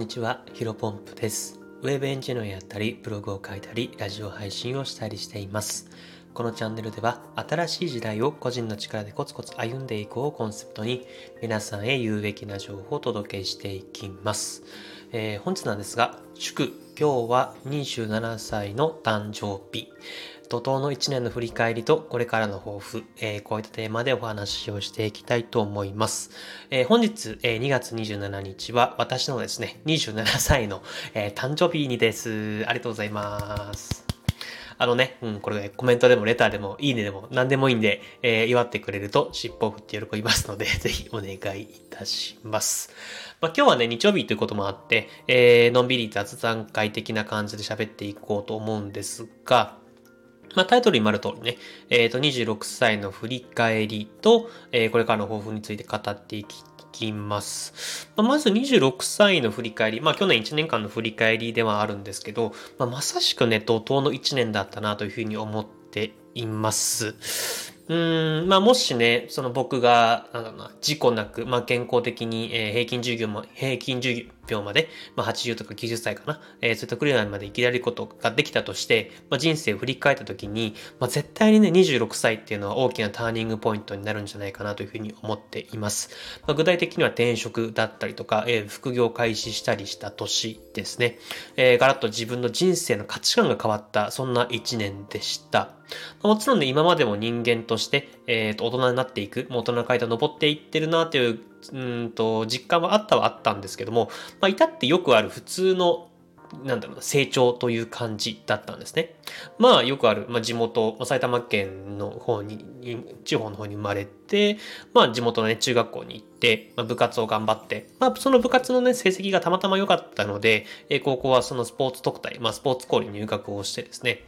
にちは、ヒロポンプです。ウェブエンジニアをやったり、ブログを書いたり、ラジオ配信をしたりしています。このチャンネルでは、新しい時代を個人の力でコツコツ歩んでいこうをコンセプトに、皆さんへ有益な情報をお届けしていきます。えー本日なんですが、祝、今日は27歳の誕生日。怒涛の1年の振り返りとこれからの抱負、えーこういったテーマでお話をしていきたいと思います。えー本日、えー2月27日は私のですね、27歳の、え誕生日にです。ありがとうございます。あのね、うん、これね、コメントでもレターでもいいねでも何でもいいんで、えー祝ってくれると尻尾振って喜びますので、ぜひお願いいたします。まあ、今日はね、日曜日ということもあって、えーのんびり雑談会的な感じで喋っていこうと思うんですが、まあ、タイトルにもある通りね、えっ、と、26歳の振り返りと、えーこれからの抱負について語っていききます。まあ、まず26歳の振り返り、まあ、去年1年間の振り返りではあるんですけど、まあ、まさしくね、怒涛の1年だったなというふうに思っています。うーん、まあ、もしね、その僕が、なんだろうな、事故なく、まあ、健康的に、えー平均授業も、平均授業命まで、まあ、80とか90歳かな、えーそういったクリアまで生きられることができたとして、まあ、人生を振り返った時に、まあ、絶対にね、26歳っていうのは大きなターニングポイントになるんじゃないかなというふうに思っています。まあ、具体的には転職だったりとか、えー副業を開始したりした年ですね。えーガラッと自分の人生の価値観が変わった、そんな1年でした。もちろんね、今までも人間として、えーと、大人になっていく、もう大人の階段登っていってるなという、うんと、実感はあったはあったんですけども、まあ、至ってよくある普通の、なんだろうな、成長という感じだったんですね。まあ、よくある、まあ、地元、ま埼玉県の方に、地方の方に生まれて、まあ、地元のね、中学校に行って、まあ、部活を頑張って、まあ、その部活のね、成績がたまたま良かったので、え高校はそのスポーツ特待、まあ、スポーツ校に入学をしてですね、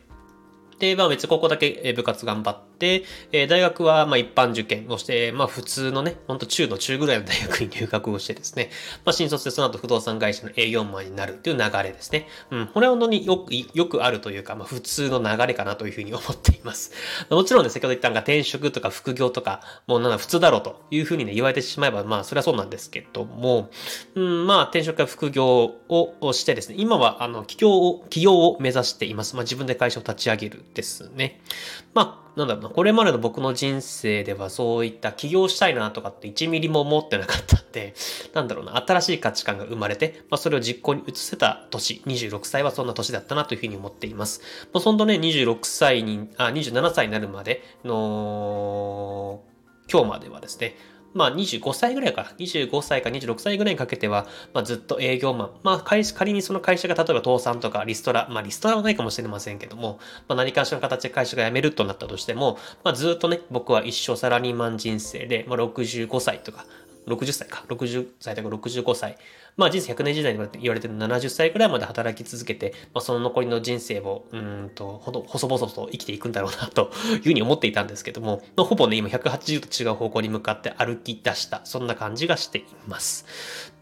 で、まあ別に高校だけ部活頑張って、でえー大学はまあ一般受験をして、まあ普通のね、ほんと中の中ぐらいの大学に入学をしてですね、まあ新卒でその後不動産会社の営業マンになるっていう流れですね。うん、これは本当によく、よくあるというか、まあ普通の流れかなというふうに思っています。もちろんね、先ほど言ったのが転職とか副業とか、もうなんだ普通だろうというふうにね、言われてしまえば、まあそれはそうなんですけども、うん、まあ転職や副業をしてですね、今はあの、企業を、企業を目指しています。まあ自分で会社を立ち上げるですね。まあ、なんだろうな、これまでの僕の人生ではそういった起業したいなとかって1ミリも思ってなかったんで、なんだろうな、新しい価値観が生まれて、まあそれを実行に移せた年、26歳はそんな年だったなというふうに思っています。まあそんとね、26歳に、あ、27歳になるまでの、今日まではですね、まあ25歳ぐらいか、25歳か26歳ぐらいにかけては、まあずっと営業マン。まあ会社仮にその会社が例えば倒産とかリストラ、まあリストラはないかもしれませんけども、まあ何かしらの形で会社が辞めるとなったとしても、まあずっとね、僕は一生サラリーマン人生で、まあ65歳とか、60歳か、60歳とか65歳。まあ人生100年時代に言われてる70歳くらいまで働き続けて、まあその残りの人生を、うんと、ほど、細々と生きていくんだろうな、というふうに思っていたんですけども、まあほぼね、今180と違う方向に向かって歩き出した、そんな感じがしています。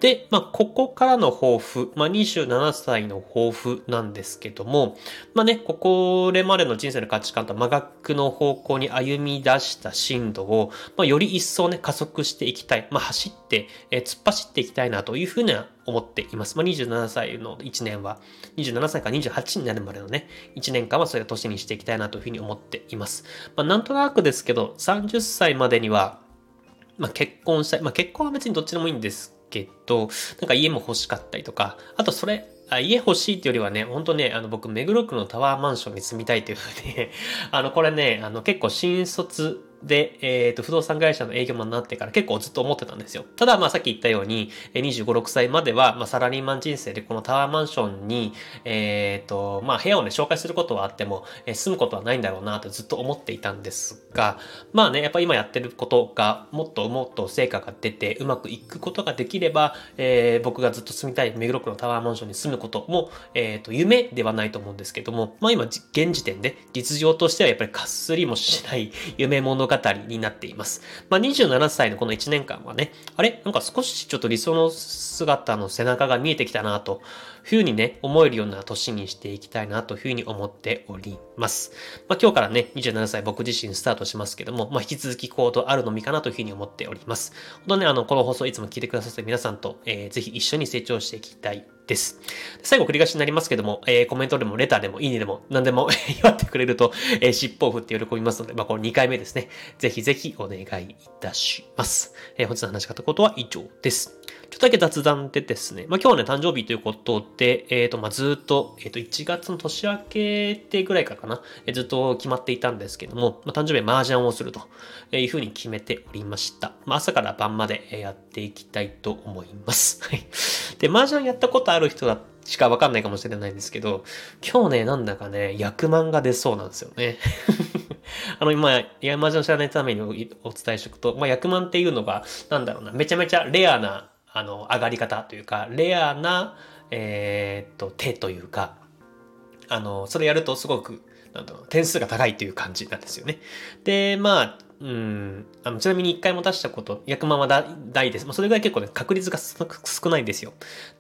で、まあここからの抱負、まあ27歳の抱負なんですけども、まあね、ここれまでの人生の価値観と真逆の方向に歩み出した進路を、まあより一層ね、加速していきたい。まあ走って、えー突っ走っていきたいなというふうには思っています。まあ、27歳の1年は、27歳から28になるまでのね、1年間はそういう年にしていきたいなというふうに思っています。まあ、なんとなくですけど、30歳までには、まあ、結婚したい。まあ、結婚は別にどっちでもいいんですけど、なんか家も欲しかったりとか、あとそれ、あ家欲しいっていうよりはね、本当ね、あの僕、目黒区のタワーマンションに住みたいというふうに、あの、これね、あの、結構新卒で、えっ、と、不動産会社の営業マンになってから結構ずっと思ってたんですよ。ただ、まあさっき言ったように、25、6歳までは、まあサラリーマン人生でこのタワーマンションに、えっ、と、まあ部屋をね、紹介することはあっても、えー住むことはないんだろうなとずっと思っていたんですが、まあね、やっぱ今やってることがもっともっと成果が出てうまくいくことができれば、えー僕がずっと住みたい目黒区のタワーマンションに住むことも、えっ、と、夢ではないと思うんですけども、まあ今、現時点で実情としてはやっぱりかっすりもしない夢物語になっています。まあ27歳のこの1年間はね、あれ？なんか少しちょっと理想の姿の背中が見えてきたなと冬にね、思えるような年にしていきたいなというふうに思っております。まあ、今日からね、27歳僕自身スタートしますけども、まあ、引き続き行動あるのみかなというふうに思っております。本当ね、あの、この放送いつも聞いてくださって皆さんと、えー、ぜひ一緒に成長していきたいです。最後繰り返しになりますけども、えー、コメントでもレターでもいいねでも何でも 祝ってくれると、えー、尻尾を振って喜びますので、まあ、この2回目ですね。ぜひぜひお願いいたします。えー、本日の話し方ことは以上です。ちょっとだけ雑談でですね、まあ、今日はね、誕生日ということで、えっ、ー、と、まあ、ずっと、えっ、ー、と、1月の年明けてぐらいからかな、えー、ずっと決まっていたんですけども、まあ、誕生日は麻雀をするというふうに決めておりました。まあ、朝から晩までやっていきたいと思います。はい。で、麻雀やったことある人だしかわかんないかもしれないんですけど、今日ね、なんだかね、役満が出そうなんですよね。あの、今、山雀知らないためにお伝えしておくと、まあ、役満っていうのが、なんだろうな、めちゃめちゃレアなあの、上がり方というか、レアな、えー、っと、手というか、あの、それやるとすごく、なんだろう、点数が高いという感じなんですよね。で、まあ、うん、あのちなみに一回も出したこと、役満は大です。まあ、それぐらい結構ね、確率が少ないんですよ。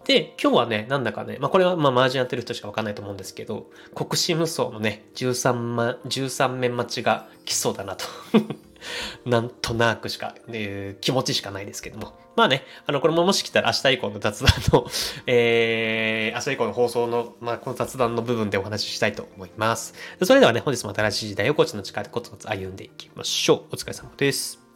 で、今日はね、なんだかね、まあ、これはまあ、麻雀やってる人しかわかんないと思うんですけど、国士無双のね、13, ま13面待ちが来そうだなと なんとなくしか、えー、気持ちしかないですけども。まあね、あの、これももし来たら明日以降の雑談の、えー、明日以降の放送の、まあ、この雑談の部分でお話ししたいと思います。それではね、本日も新しい時代をコーチの力でコツコツ歩んでいきましょう。お疲れ様です。